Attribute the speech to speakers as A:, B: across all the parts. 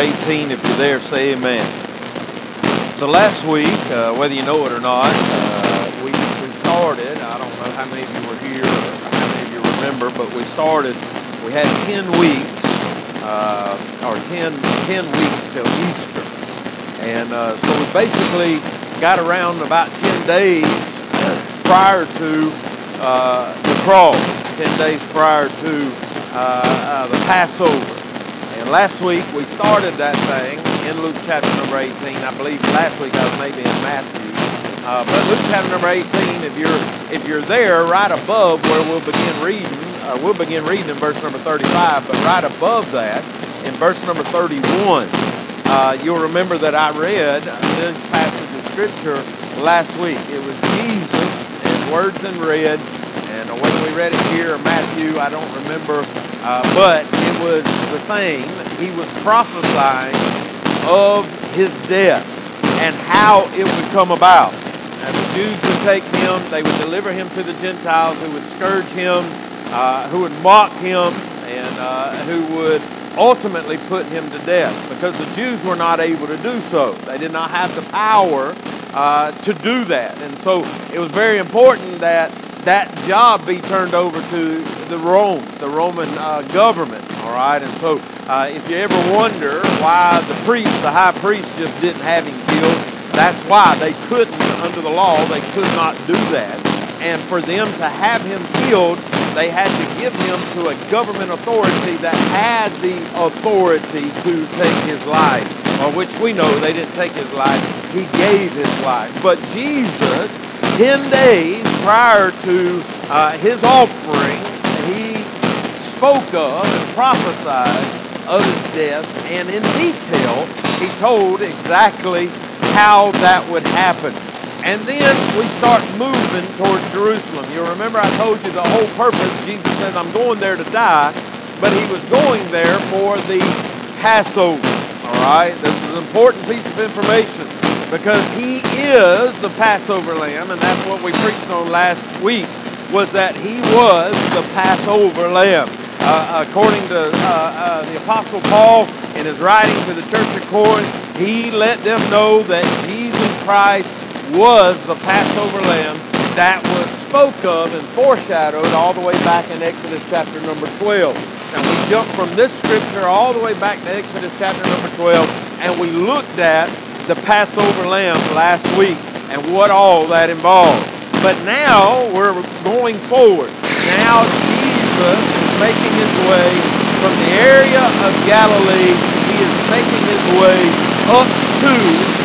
A: 18. If you're there, say amen. So last week, uh, whether you know it or not, uh, we, we started, I don't know how many of you were here or how many of you remember, but we started, we had 10 weeks, uh, or 10, 10 weeks till Easter. And uh, so we basically got around about 10 days prior to uh, the cross, 10 days prior to uh, the Passover. And last week we started that thing in Luke chapter number 18. I believe last week I was maybe in Matthew. Uh, but Luke chapter number 18, if you're if you're there, right above where we'll begin reading, uh, we'll begin reading in verse number 35. But right above that, in verse number 31, uh, you'll remember that I read this passage of scripture last week. It was Jesus in words in red, and whether we read it here or Matthew, I don't remember, uh, but it was the same. He was prophesying of his death and how it would come about. The Jews would take him, they would deliver him to the Gentiles who would scourge him, uh, who would mock him, and uh, who would ultimately put him to death because the Jews were not able to do so. They did not have the power uh, to do that. And so it was very important that that job be turned over to the Rome, the Roman uh, government. All right, and so uh, if you ever wonder why the priest, the high priest, just didn't have him killed, that's why they couldn't, under the law, they could not do that. And for them to have him killed, they had to give him to a government authority that had the authority to take his life, or which we know they didn't take his life, he gave his life. But Jesus, 10 days prior to uh, his offering, he spoke of and prophesied of his death, and in detail, he told exactly how that would happen. And then we start moving towards Jerusalem. You remember I told you the whole purpose, Jesus says, I'm going there to die, but he was going there for the Passover. All right? This is an important piece of information because he is the Passover lamb, and that's what we preached on last week, was that he was the Passover lamb. Uh, according to uh, uh, the Apostle Paul in his writing to the church of Corinth, he let them know that Jesus Christ was the Passover lamb that was spoke of and foreshadowed all the way back in Exodus chapter number 12. Now we jump from this scripture all the way back to Exodus chapter number 12, and we looked at the Passover lamb last week and what all that involved. But now we're going forward. Now Jesus is making his way from the area of Galilee. He is making his way up to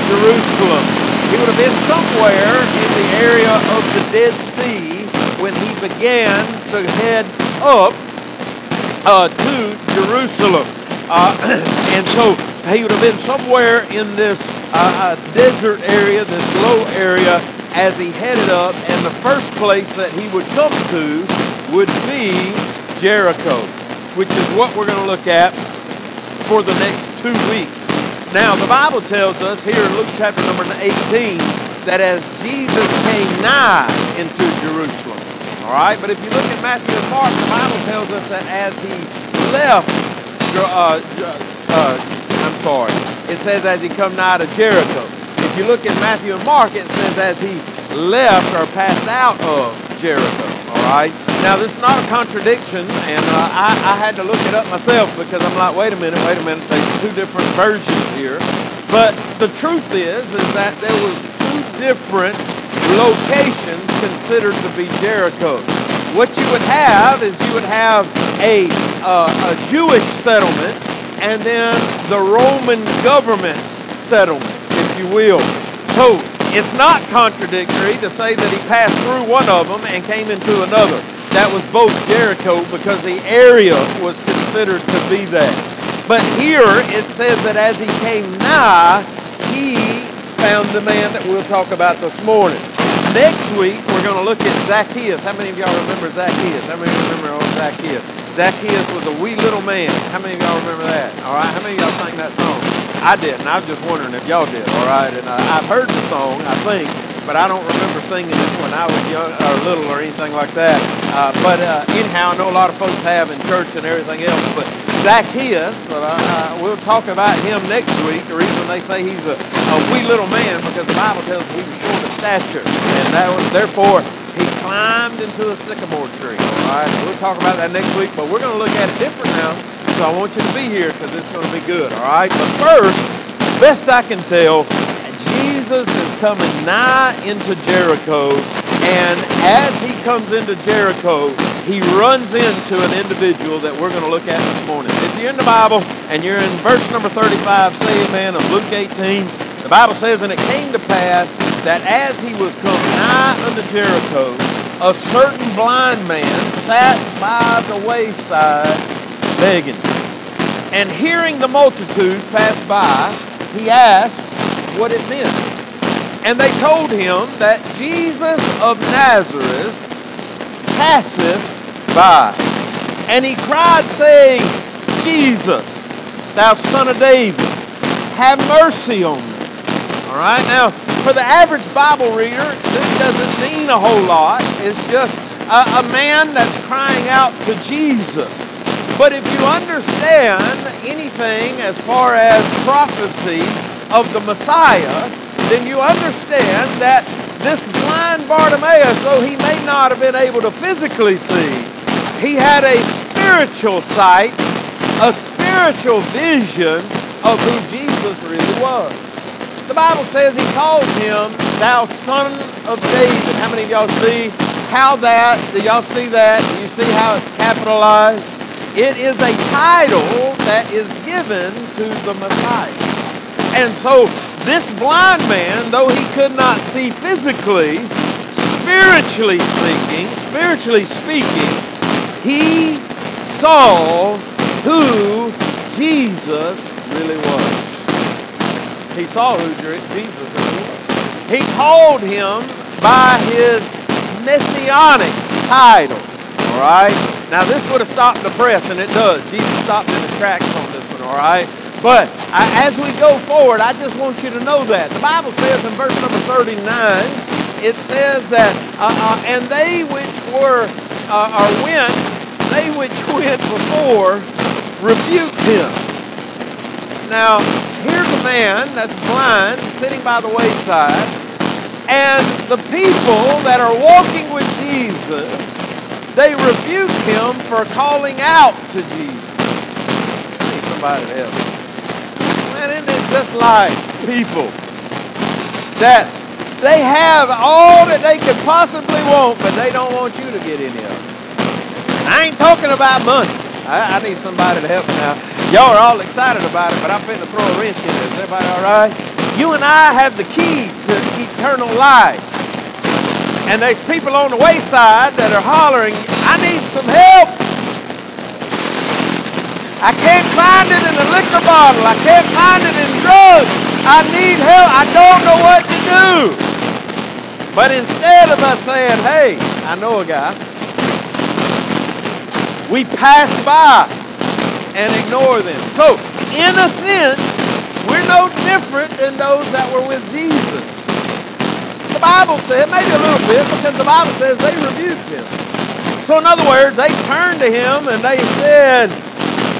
A: Jerusalem. He would have been somewhere in the area of the Dead Sea when he began to head up uh, to Jerusalem. Uh, and so he would have been somewhere in this uh, uh, desert area, this low area, as he headed up. And the first place that he would come to would be Jericho, which is what we're going to look at for the next two weeks. Now, the Bible tells us here in Luke chapter number 18 that as Jesus came nigh into Jerusalem, all right, but if you look at Matthew and Mark, the Bible tells us that as he left, uh, uh, I'm sorry, it says as he come nigh to Jericho. If you look at Matthew and Mark, it says as he left or passed out of Jericho, all right? Now, this is not a contradiction, and uh, I, I, had to look it up myself because I'm like, wait a minute, wait a minute, there's two different versions here. But the truth is, is that there was two different locations considered to be Jericho. What you would have is you would have a, uh, a Jewish settlement and then the Roman government settlement, you will. So it's not contradictory to say that he passed through one of them and came into another that was both Jericho because the area was considered to be that. But here it says that as he came nigh, he found the man that we'll talk about this morning. Next week, we're going to look at Zacchaeus. How many of y'all remember Zacchaeus? How many remember old Zacchaeus? Zacchaeus was a wee little man. How many of y'all remember that? All right. How many of y'all sang that song? I did, and I was just wondering if y'all did. All right. And uh, I've heard the song, I think, but I don't remember singing it when I was young or little or anything like that. Uh, but uh, anyhow, I know a lot of folks have in church and everything else. But Zacchaeus, uh, uh, we'll talk about him next week. The reason they say he's a, a wee little man because the Bible tells us he was short of stature, and that was therefore he climbed into a sycamore tree. All right, we'll talk about that next week. But we're going to look at it different now. So I want you to be here because it's going to be good. All right. But first, best I can tell, Jesus is coming nigh into Jericho and as he comes into Jericho, he runs into an individual that we're going to look at this morning. If you're in the Bible and you're in verse number 35, say amen, of Luke 18, the Bible says, And it came to pass that as he was come nigh unto Jericho, a certain blind man sat by the wayside begging. And hearing the multitude pass by, he asked what it meant. And they told him that Jesus of Nazareth passeth by. And he cried, saying, Jesus, thou son of David, have mercy on me. All right, now, for the average Bible reader, this doesn't mean a whole lot. It's just a, a man that's crying out to Jesus. But if you understand anything as far as prophecy of the Messiah, then you understand that this blind Bartimaeus, though he may not have been able to physically see, he had a spiritual sight, a spiritual vision of who Jesus really was. The Bible says he called him, Thou Son of David. How many of y'all see how that, do y'all see that? Do you see how it's capitalized? It is a title that is given to the Messiah. And so this blind man, though he could not see physically, spiritually speaking, spiritually speaking, he saw who Jesus really was. He saw who Jesus was. He called him by his messianic title. All right? Now, this would have stopped the press, and it does. Jesus stopped in his tracks on this one, all right? But as we go forward, I just want you to know that. The Bible says in verse number 39, it says that, uh, uh, and they which were, uh, or went, they which went before rebuked him. Now, here's a man that's blind sitting by the wayside, and the people that are walking with Jesus, they rebuke him for calling out to Jesus. I need somebody to help man, isn't it just like people that they have all that they could possibly want, but they don't want you to get any of it. I ain't talking about money. I, I need somebody to help me now. Y'all are all excited about it, but I'm finna throw a wrench in it. Is everybody all right? You and I have the key to eternal life. And there's people on the wayside that are hollering, I need some help. I can't find it in a liquor bottle. I can't find it in drugs. I need help. I don't know what to do. But instead of us saying, hey, I know a guy, we pass by and ignore them. So, in a sense, we're no different than those that were with Jesus. The Bible said, maybe a little bit, because the Bible says they rebuked him. So, in other words, they turned to him and they said,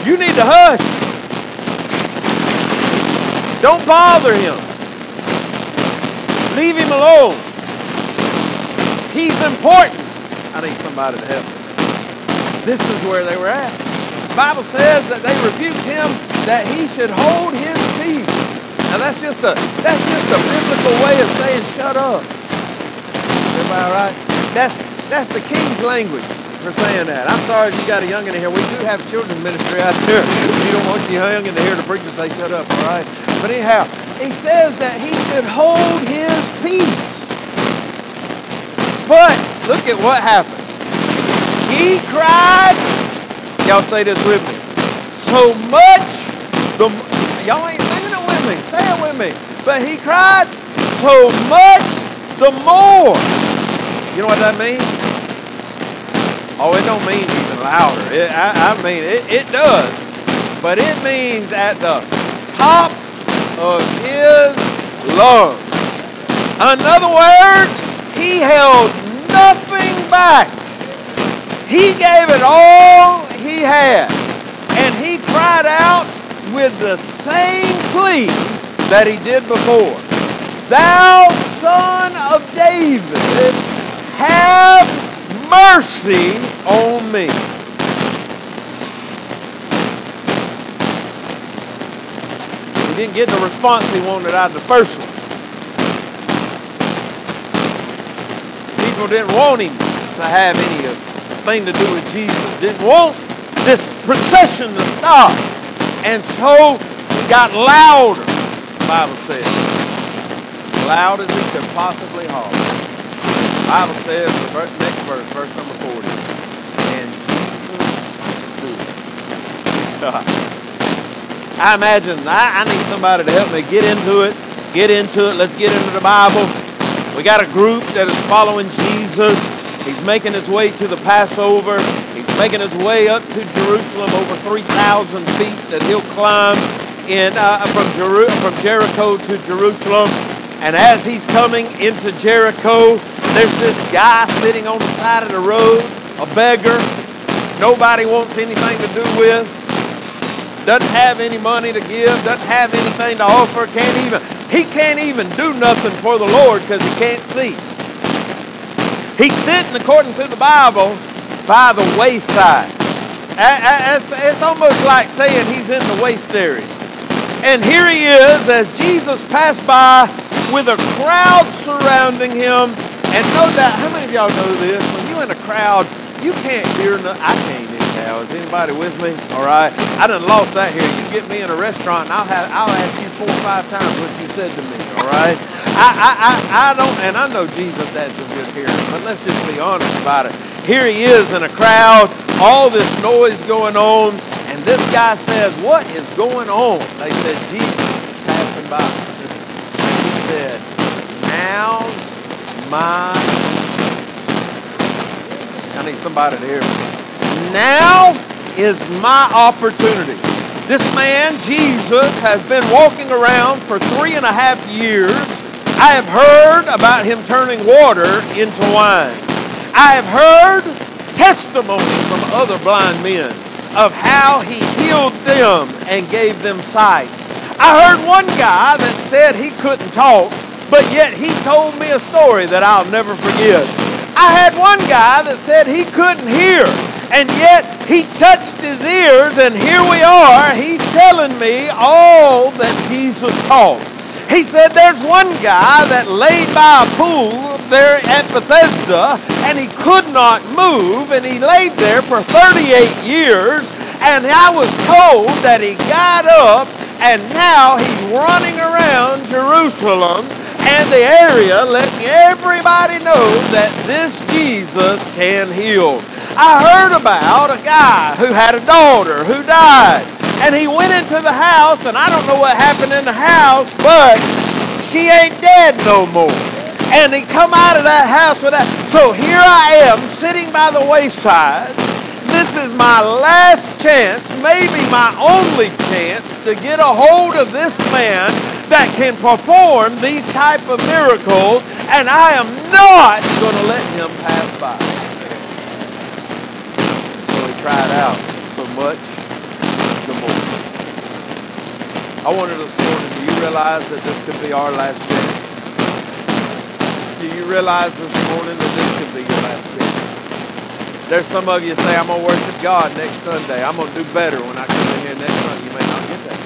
A: you need to hush. Don't bother him. Leave him alone. He's important. I need somebody to help me. This is where they were at. The Bible says that they rebuked him that he should hold his peace. Now that's just a that's just a biblical way of saying shut up. Everybody all right? That's that's the king's language for saying that. I'm sorry if you got a young in here. We do have children's ministry out there. You don't want your young in here to preach and say, shut up, all right? But anyhow, he says that he should hold his peace. But look at what happened. He cried, y'all say this with me, so much, the y'all ain't saying it with me, say it with me. But he cried so much the more. You know what that means? Oh, it don't mean even louder. It, I, I mean, it, it does. But it means at the top of his lungs. In other words, he held nothing back. He gave it all he had. And he cried out with the same plea that he did before. Thou son of David, have mercy on me. He didn't get the response he wanted out of the first one. People didn't want him to have anything to do with Jesus, didn't want this procession to stop. And so it got louder, the Bible says. Loud as he could possibly holler. The Bible says, the next verse, verse number 40, and Jesus stood. I imagine I, I need somebody to help me get into it, get into it. Let's get into the Bible. We got a group that is following Jesus. He's making his way to the Passover. Making his way up to Jerusalem, over 3,000 feet that he'll climb in uh, from, Jeru- from Jericho to Jerusalem. And as he's coming into Jericho, there's this guy sitting on the side of the road, a beggar. Nobody wants anything to do with doesn't have any money to give, doesn't have anything to offer, can't even, he can't even do nothing for the Lord because he can't see. He's sitting, according to the Bible, by the wayside. It's, almost like saying he's in the waste area. And here he is as Jesus passed by with a crowd surrounding him. And no doubt, how many of y'all know this? When you're in a crowd, you can't hear, no, I can't now. Is anybody with me? All right. I done lost that here. You get me in a restaurant, and I'll have I'll ask you four or five times what you said to me. All right. I I I, I don't, and I know Jesus had some good hearing, but let's just be honest about it. Here he is in a crowd, all this noise going on, and this guy says, "What is going on?" They said, "Jesus passing by." He said, "Now's my." I need somebody to hear me. Now is my opportunity. This man, Jesus, has been walking around for three and a half years. I have heard about him turning water into wine. I have heard testimony from other blind men of how he healed them and gave them sight. I heard one guy that said he couldn't talk, but yet he told me a story that I'll never forget. I had one guy that said he couldn't hear, and yet he touched his ears, and here we are. He's telling me all that Jesus taught. He said there's one guy that laid by a pool there at Bethesda, and he could not move, and he laid there for 38 years. And I was told that he got up, and now he's running around Jerusalem and the area letting everybody know that this Jesus can heal. I heard about a guy who had a daughter who died. And he went into the house, and I don't know what happened in the house, but she ain't dead no more. And he come out of that house with that. So here I am sitting by the wayside. This is my last chance, maybe my only chance, to get a hold of this man that can perform these type of miracles, and I am not going to let him pass by So he cried out so much the more. I wonder this morning, do you realize that this could be our last chance? Do you realize this morning that this could be your last day? There's some of you say, I'm going to worship God next Sunday. I'm going to do better when I come in here next Sunday. You may not get that.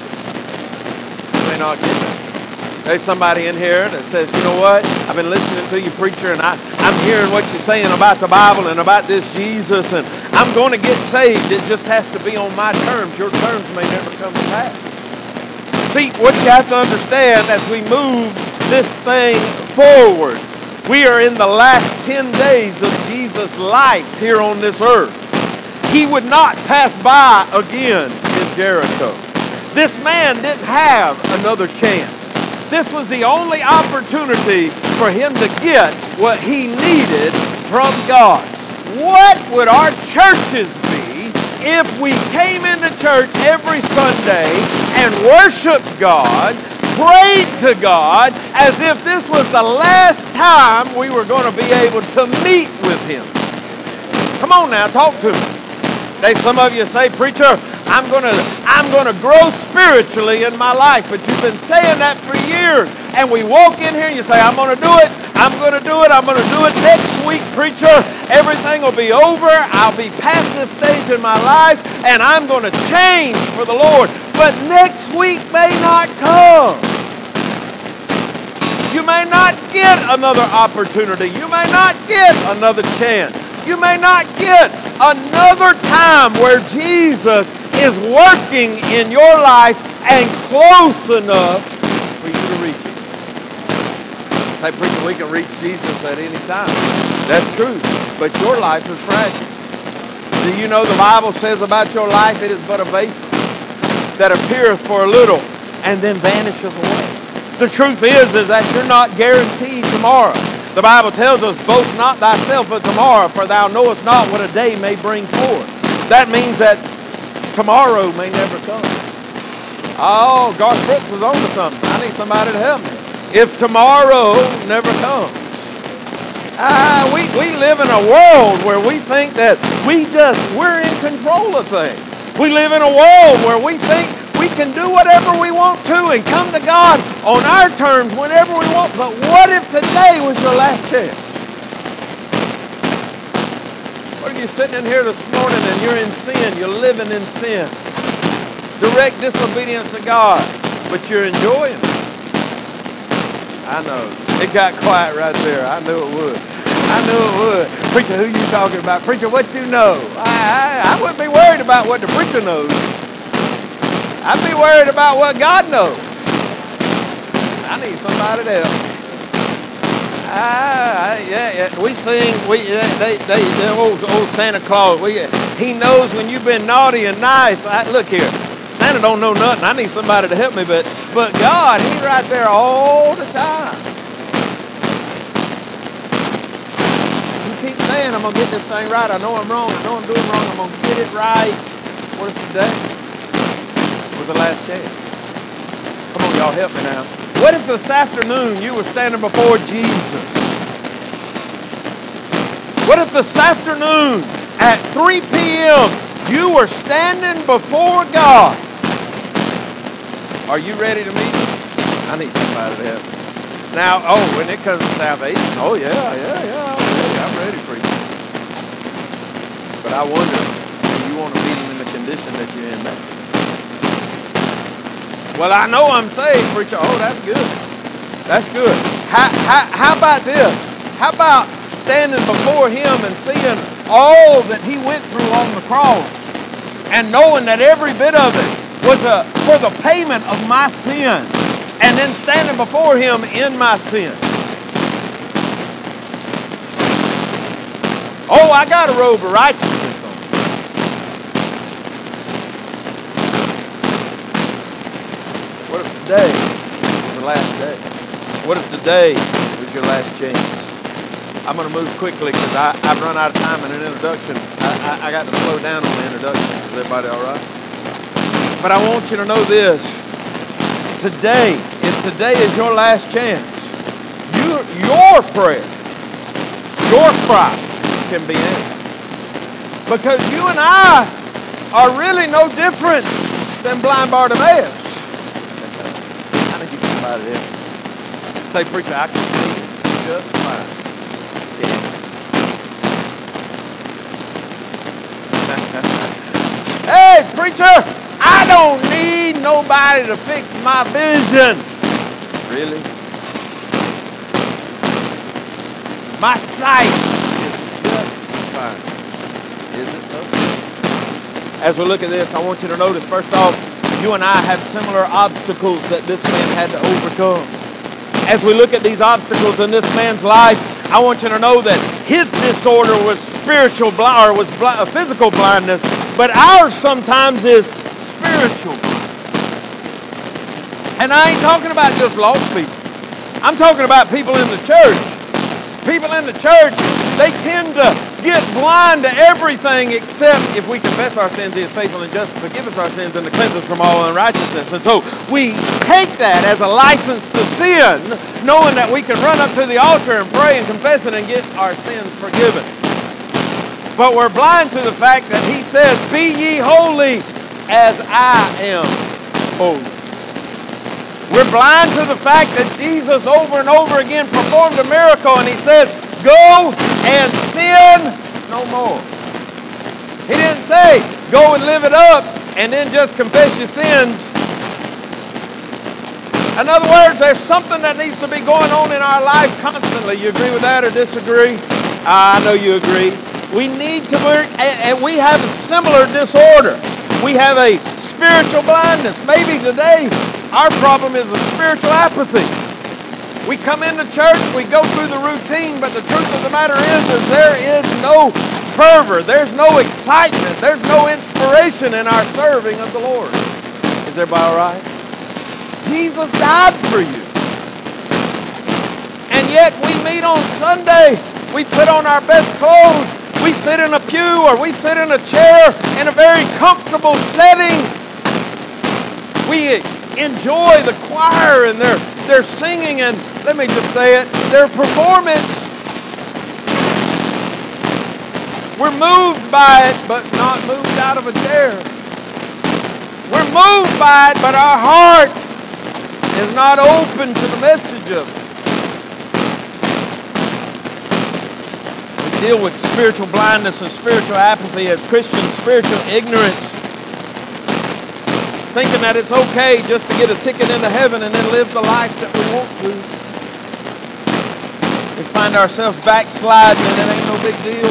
A: You may not get that. There's somebody in here that says, you know what? I've been listening to you, preacher, and I, I'm hearing what you're saying about the Bible and about this Jesus, and I'm going to get saved. It just has to be on my terms. Your terms may never come to pass. See, what you have to understand as we move this thing forward, we are in the last 10 days of Jesus' life here on this earth. He would not pass by again in Jericho. This man didn't have another chance. This was the only opportunity for him to get what he needed from God. What would our churches be if we came into church every Sunday and worshiped God, prayed to God as if this was the last time we were going to be able to meet with Him? Come on now, talk to me. They, some of you say, preacher, I'm gonna, I'm gonna grow spiritually in my life. But you've been saying that for years. And we walk in here and you say, I'm gonna do it, I'm gonna do it, I'm gonna do it next week, preacher. Everything will be over. I'll be past this stage in my life, and I'm gonna change for the Lord. But next week may not come. You may not get another opportunity. You may not get another chance. You may not get another time where Jesus is working in your life and close enough for you to reach Him. Say, preacher, we can reach Jesus at any time. That's true. But your life is fragile. Do you know the Bible says about your life it is but a vapor that appeareth for a little and then vanisheth away. The truth is, is that you're not guaranteed tomorrow. The Bible tells us, boast not thyself of tomorrow, for thou knowest not what a day may bring forth. That means that tomorrow may never come. Oh, Garth Brooks was on to something. I need somebody to help me. If tomorrow never comes. Ah, we, we live in a world where we think that we just, we're in control of things. We live in a world where we think we can do whatever we want to and come to God on our terms whenever we want. But what if today was your last chance? What if you're sitting in here this morning and you're in sin, you're living in sin, direct disobedience to God, but you're enjoying it? I know. It got quiet right there. I knew it would. I knew it would. Preacher, who you talking about? Preacher, what you know? I, I, I wouldn't be worried about what the preacher knows. I'd be worried about what God knows. I need somebody to help. Ah, yeah, yeah. We sing. We they, they, they old, old Santa Claus. We, he knows when you've been naughty and nice. I, look here, Santa don't know nothing. I need somebody to help me, but but God, He right there all the time. You keep saying, I'm gonna get this thing right. I know I'm wrong. I know I'm doing wrong. I'm gonna get it right. What if today was the last chance? Come on, y'all, help me now. What if this afternoon you were standing before Jesus? What if this afternoon at 3 p.m. you were standing before God? Are you ready to meet? Him? I need somebody to help me. Now, oh, when it comes to salvation, oh yeah, yeah, yeah, I'm ready, I'm ready for you. But I wonder, do you want to meet him in the condition that you're in now? Well, I know I'm saved, preacher. Oh, that's good. That's good. How, how, how about this? How about standing before him and seeing all that he went through on the cross and knowing that every bit of it was a, for the payment of my sin and then standing before him in my sin. Oh, I got a robe of righteousness on. What if today was the last day? What if today was your last chance? I'm going to move quickly because I've run out of time in an introduction. I, I, I got to slow down on the introduction. Is everybody all right? But I want you to know this. Today, if today is your last chance, you, your prayer, your cry can be answered. Because you and I are really no different than blind Bartimaeus. I need you somebody to help me. Say, preacher, I can see just fine. Hey, preacher, I don't need nobody to fix my vision. Really? My sight is just fine. Is it though? As we look at this, I want you to notice first off, you and I have similar obstacles that this man had to overcome. As we look at these obstacles in this man's life, I want you to know that his disorder was spiritual blind or was blind, uh, physical blindness, but ours sometimes is spiritual. And I ain't talking about just lost people. I'm talking about people in the church. People in the church, they tend to get blind to everything except if we confess our sins, He is faithful and just to forgive us our sins and to cleanse us from all unrighteousness. And so we take that as a license to sin, knowing that we can run up to the altar and pray and confess it and get our sins forgiven. But we're blind to the fact that he says, Be ye holy as I am holy. We're blind to the fact that Jesus over and over again performed a miracle and he says, Go and sin no more. He didn't say, Go and live it up and then just confess your sins. In other words, there's something that needs to be going on in our life constantly. You agree with that or disagree? I know you agree. We need to work, and we have a similar disorder. We have a spiritual blindness. Maybe today our problem is a spiritual apathy. We come into church, we go through the routine, but the truth of the matter is, is there is no fervor, there's no excitement, there's no inspiration in our serving of the Lord. Is everybody all right? Jesus died for you. And yet we meet on Sunday, we put on our best clothes, we sit in a pew or we sit in a chair in a very comfortable setting. We enjoy the choir and their, their singing and, let me just say it, their performance. We're moved by it, but not moved out of a chair. We're moved by it, but our heart is not open to the message of it. Deal with spiritual blindness and spiritual apathy as Christians, spiritual ignorance thinking that it's okay just to get a ticket into heaven and then live the life that we want to. We find ourselves backsliding and it ain't no big deal.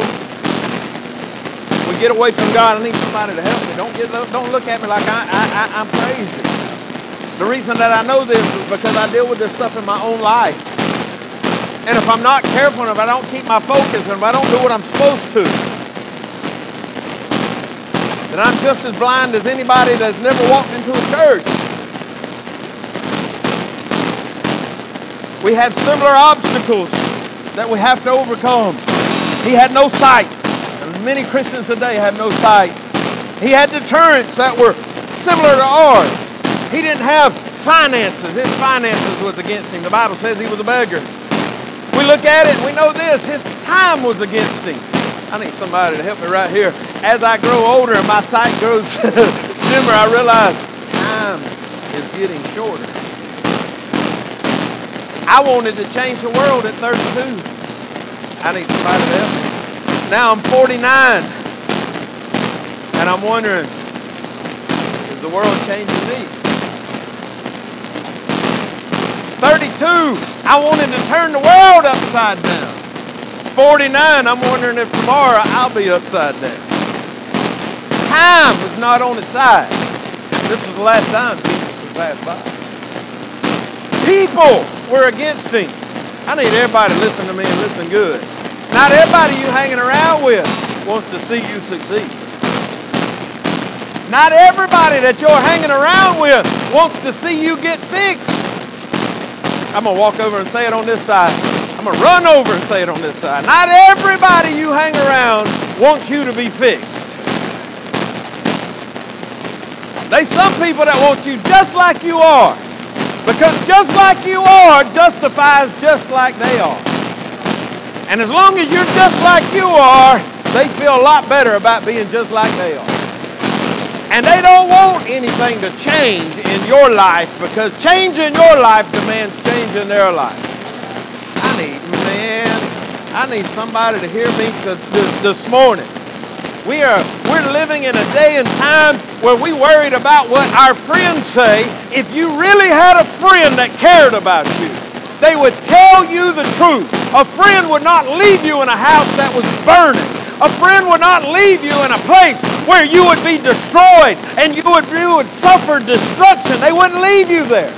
A: We get away from God. I need somebody to help me. Don't get don't look at me like I, I, I, I'm crazy. The reason that I know this is because I deal with this stuff in my own life. And if I'm not careful and if I don't keep my focus and if I don't do what I'm supposed to, then I'm just as blind as anybody that's never walked into a church. We have similar obstacles that we have to overcome. He had no sight, and many Christians today have no sight. He had deterrents that were similar to ours. He didn't have finances. His finances was against him. The Bible says he was a beggar. We look at it and we know this. His time was against him. I need somebody to help me right here. As I grow older and my sight grows dimmer, I realize time is getting shorter. I wanted to change the world at 32. I need somebody to help me. Now I'm 49. And I'm wondering, is the world changing me? 32, I wanted to turn the world upside down. 49, I'm wondering if tomorrow I'll be upside down. Time was not on his side. This was the last time Jesus would pass by. People were against him. I need everybody to listen to me and listen good. Not everybody you hanging around with wants to see you succeed. Not everybody that you're hanging around with wants to see you get fixed. I'm going to walk over and say it on this side. I'm going to run over and say it on this side. Not everybody you hang around wants you to be fixed. There's some people that want you just like you are. Because just like you are justifies just like they are. And as long as you're just like you are, they feel a lot better about being just like they are. And they don't want anything to change in your life because change in your life demands change in their life I need, man, I need somebody to hear me this morning. We are we're living in a day and time where we worried about what our friends say. If you really had a friend that cared about you, they would tell you the truth. A friend would not leave you in a house that was burning. A friend would not leave you in a place where you would be destroyed and you would, you would suffer destruction. They wouldn't leave you there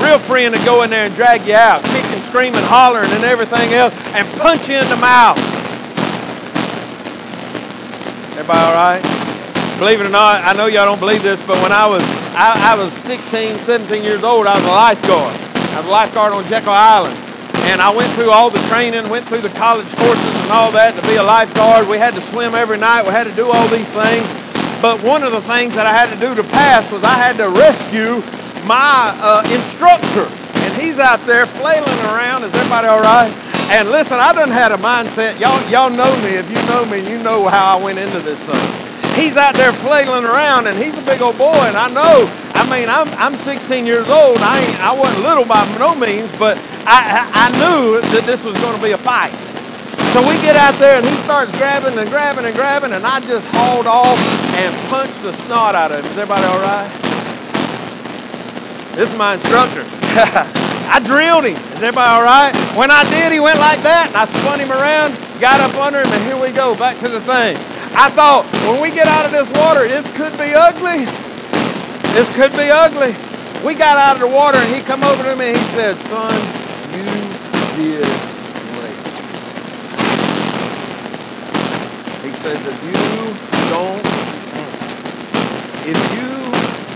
A: real friend to go in there and drag you out, kicking, screaming, hollering, and everything else, and punch you in the mouth. Everybody all right? Believe it or not, I know y'all don't believe this, but when I was I, I was 16, 17 years old, I was a lifeguard. I was a lifeguard on Jekyll Island. And I went through all the training, went through the college courses and all that to be a lifeguard. We had to swim every night. We had to do all these things. But one of the things that I had to do to pass was I had to rescue my uh, instructor, and he's out there flailing around. Is everybody all right? And listen, I done had a mindset. Y'all, y'all know me. If you know me, you know how I went into this. He's out there flailing around, and he's a big old boy, and I know. I mean, I'm, I'm 16 years old. I I wasn't little by no means, but I, I, I knew that this was going to be a fight. So we get out there, and he starts grabbing and grabbing and grabbing, and I just hauled off and punched the snot out of him. Is everybody all right? This is my instructor. I drilled him. Is everybody all right? When I did, he went like that, and I spun him around, got up under him, and here we go, back to the thing. I thought, when we get out of this water, this could be ugly. This could be ugly. We got out of the water, and he come over to me, and he said, son, you did great. He says, if you don't, if you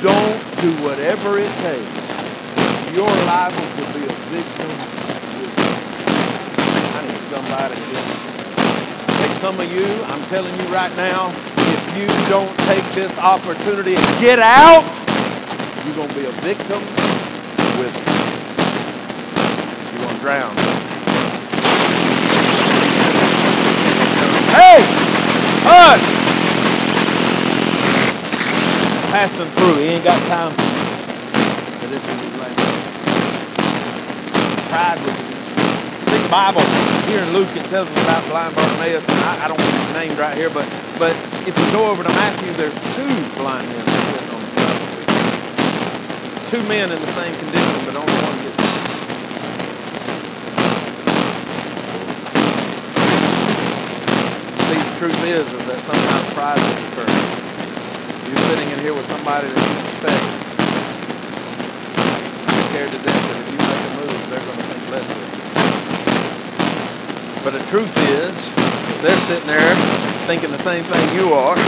A: don't do whatever it takes, you're liable to be a victim. I need somebody to Hey, some of you, I'm telling you right now, if you don't take this opportunity and get out, you're going to be a victim with it. You're going to drown. Hey! Bud! Passing through. He ain't got time for this in his. Pride with it. See the Bible here in Luke it tells us about blind Bartimaeus, and I, I don't want his name right here, but but if you go over to Matthew, there's two blind men sitting on the side. Two men in the same condition, but only one gets. See, the truth is, is that sometimes pride will occur. You're sitting in here with somebody that you respect. You're scared to death that if you make a move, they're going to think less of you. But the truth is, is they're sitting there thinking the same thing you are,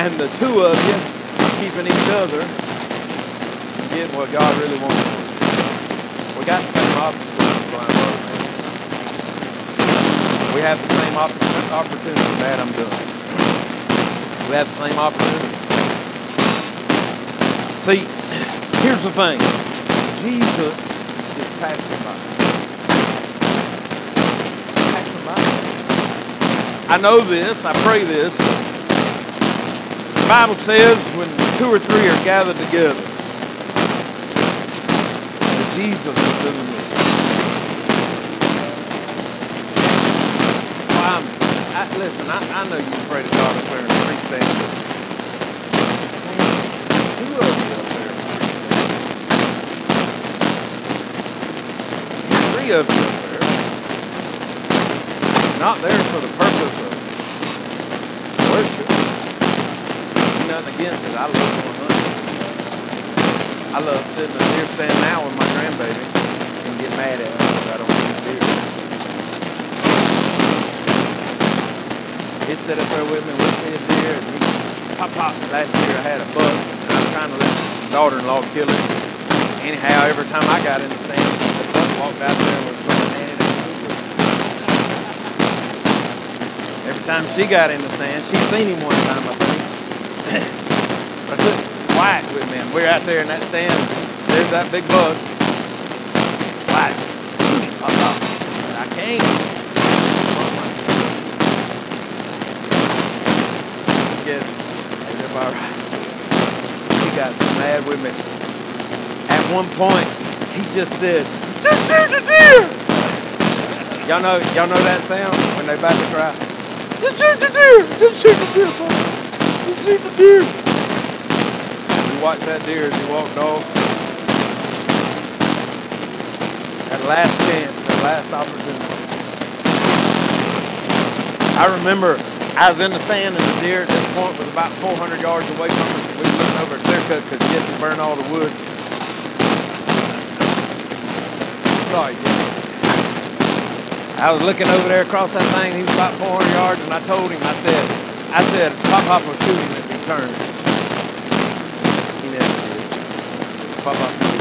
A: and the two of you keeping each other getting what God really wants. We got the same obstacles as blind Bartimaeus. We have the same opportunity, opportunity. Dad, I'm done. We have the same opportunity. See, here's the thing. Jesus is passing by. Passing by. I know this. I pray this. The Bible says when two or three are gathered together, Jesus is in midst. Well, I, listen, I, I know you pray to God up there in the free stand. Two of you up there. Three of you up there. Not there for the purpose of worship. Nothing against it. I love going hunting. I love sitting in the deer stand now with my grandbaby and get mad at her because I don't shoot deer. He'd sit up there with me, we'd see a deer, and he pop pop. Last year I had a buck, and I was trying to let my daughter-in-law kill it. Anyhow, every time I got in the stand, the buck walked out there and was going at it. Every time she got in the stand, she seen him one time, I think. but I couldn't quiet with me. And we're out there in that stand. There's that big buck. Him. Pop pop. I can't. Oh my Yes. Hey, they're all right. He mad with me. At one point, he just said, just shoot the deer! Y'all know, y'all know that sound when they about to cry? Just shoot the deer! Just shoot the deer, boy! Just shoot the deer! We watched that deer as he walked off. That last chance, that last opportunity. I remember I was in the stand and the deer at this point was about 400 yards away from us. We were looking over at clear cut because Jesse burned all the woods. Sorry, Jesse. I was looking over there across that thing. He was about 400 yards, and I told him, I said, I said, Pop Pop will shoot him if he turns. He never did. Pop Pop it.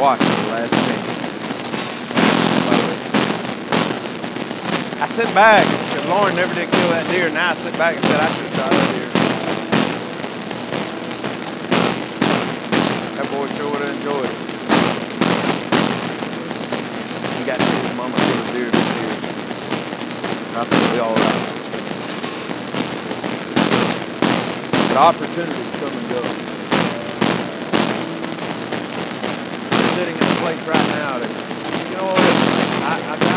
A: Watch the last chance. I sit back because Lauren never did kill that deer. Now I sit back and said I should have shot that deer. That boy sure would have enjoyed it. He got to see his mama kill a deer this year. I think we all right. But opportunities come and go. Sitting in a place right now that, you know what, I, I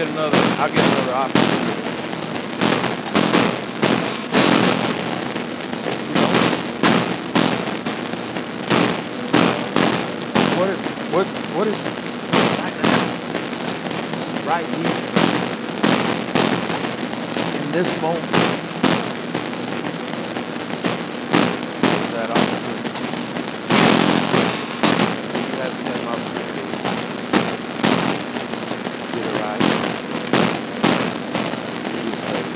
A: get another. I'll get another opportunity. What is, what's, what is, right here, in this moment, is that opportunity. You have the same opportunity. Get it right. Get saved.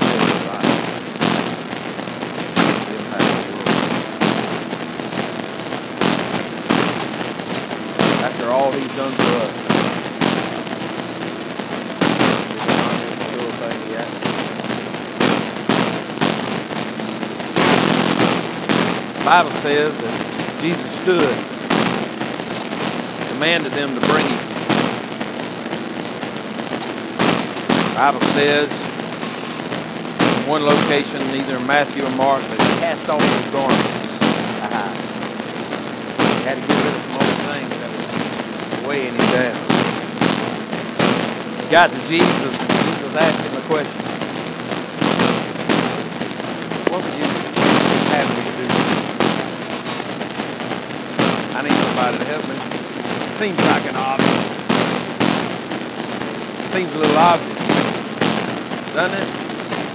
A: Get it right. Impact the world. After all he's done for us. Is it not just a little thing he asked? The Bible says that Jesus stood, commanded them to bring him. The Bible says in one location, either in Matthew or Mark, that he cast off his garments. He had to get rid of some old things that was weighing him down. He got to Jesus, and Jesus asked him a question. What would you have me do? I need somebody to help me. Seems like an obvious. Seems a little obvious, doesn't it?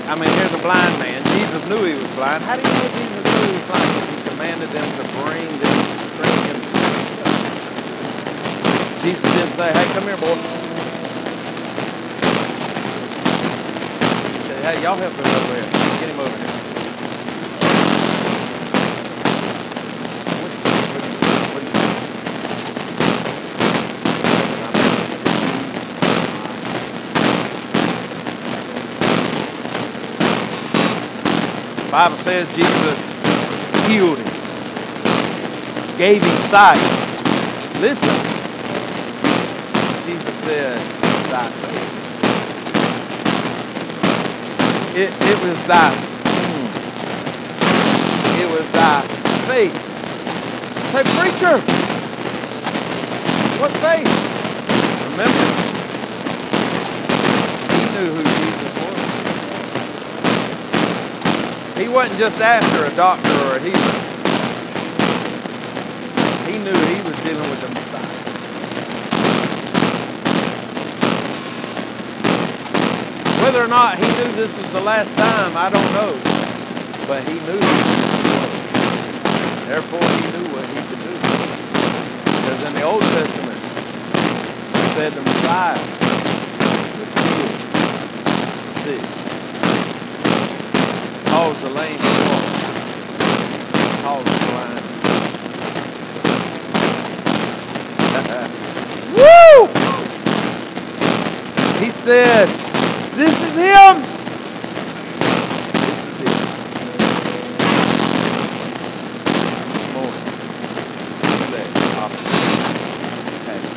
A: I mean, here's a blind man. Jesus knew he was blind. How do you know Jesus knew he was blind? He commanded them to bring them, bring him. Jesus didn't say, hey, come here, boy. He said, hey, y'all help him over here. Get him over here. Bible says Jesus healed him, gave him sight. Listen, Jesus said, thy faith. It, it was thy, mm, it was thy faith. Say, preacher, what faith? Remember, he knew who Jesus was. He wasn't just after a doctor or a healer. He knew he was dealing with the Messiah. Whether or not he knew this was the last time, I don't know. But he knew. Therefore, he knew what he could do. Because in the Old Testament, it said the Messiah would heal the sick, cause the walk, cause the blind to. Woo! He said, This is him. This is him. This morning, let opportunity happen.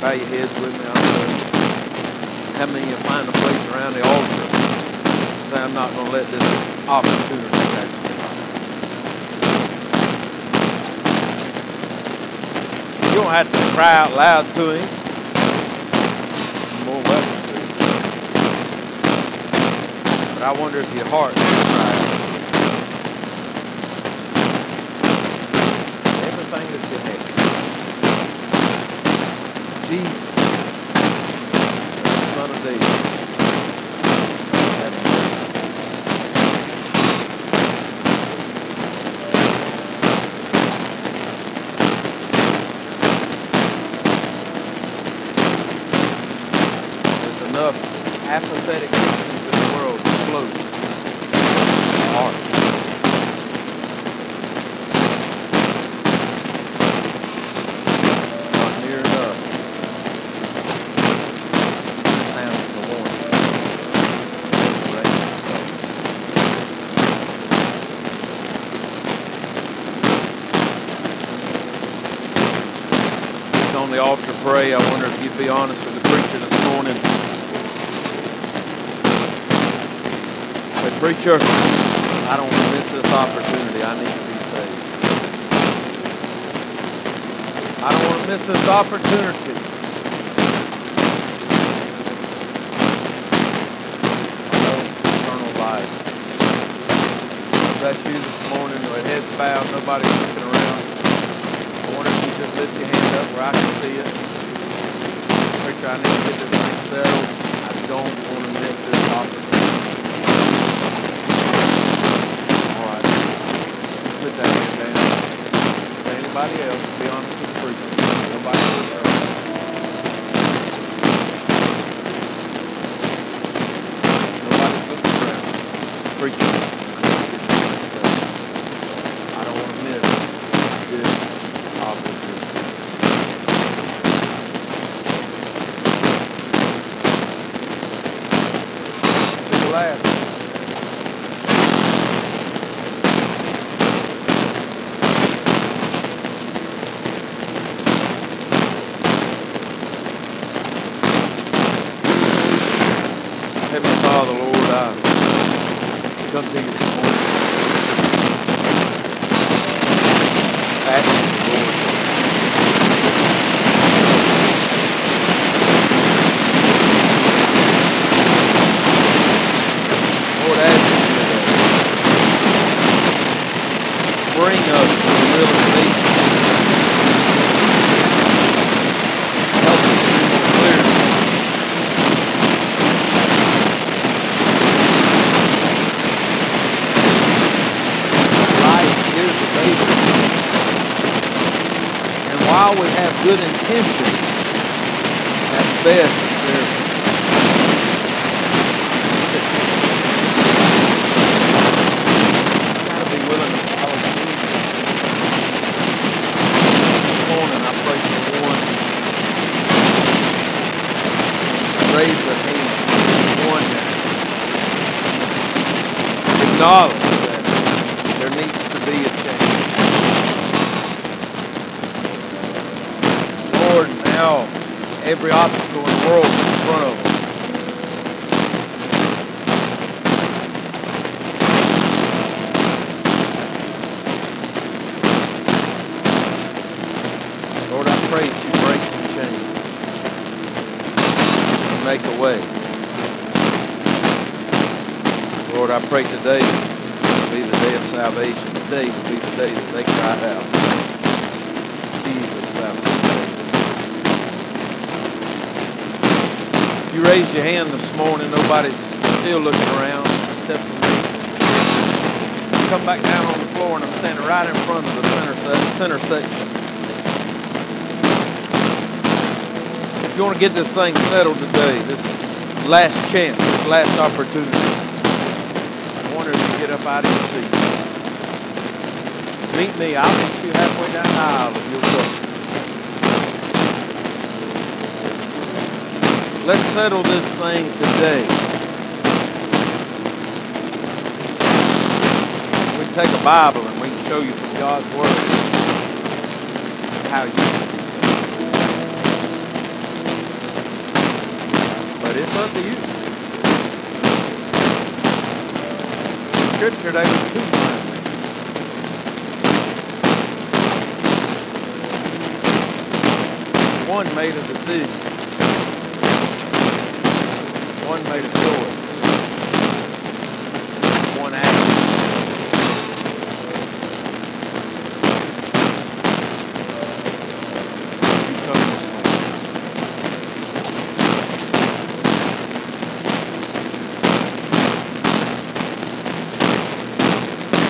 A: Bow your heads with me. I'm how many of you find a place around the altar and say, I'm not going to let this opportunity pass me? You don't have to cry out loud to him. More welcome to. But I wonder if your heart can cry. Everything that's connected. Jesus. Son of David. Have mercy. There's enough apathetic Christians in the world to float. Heart. Not near enough. Sounds of the warning. Resurrection. pray. I wonder if you'd be honest with the preacher this morning. Say, I don't want to miss this opportunity. I need to be saved. I don't want to miss this opportunity. Eternal life. If that's you this morning, with heads bowed, nobody looking around. I wonder if you just lift your hand up where I can see it. Preacher, I need to get this thing settled. I don't want to miss this opportunity. All right. Put that hand down. To anybody else, be honest with the preacher. Nobody else. Nobody's looking around. Preacher, I need to get this thing settled. I don't want to miss this opportunity. To the last. Heavenly Father, Lord, I come to you this morning. Asking you, Lord, Lord, asking you to bring us to the realization. Help us see more clearly. Life is available. And while we have good intentions, at best, they're. Raise their hand. One acknowledge that there needs to be a change. Lord, now every obstacle in the world in front of us. Lord, I pray that you break some chains and make a way. Lord, I pray today will be the day of salvation. Today will be the day that they cry out. Jesus, thou son of David. Raise your hand this morning, nobody's still looking around except for me. Come back down on the floor and I'm standing right in front of the center, center section. If you want to get this thing settled today, this last chance, this last opportunity, I wonder if you get up out of your seat. Meet me. I'll meet you halfway down the aisle if you'll Let's settle this thing today. We take a Bible and we can show you from God's Word how you can be. But it's up to you. Scripture, they was two blind. One made a decision. One made a choice. One morning.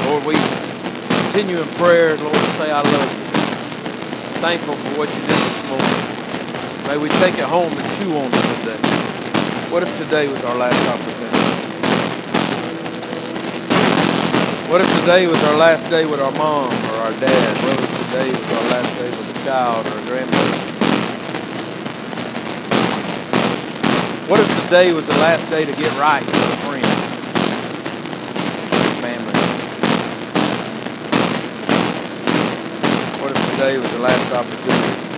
A: Lord, we continue in prayer. Lord, say, I love you. Thankful for what you did this morning. May we take it home and chew on it today. What if today was our last opportunity? What if today was our last day with our mom or our dad? What if today was our last day with a child or a grandmother? What if today was the last day to get right with a friend? Family. What if today was the last opportunity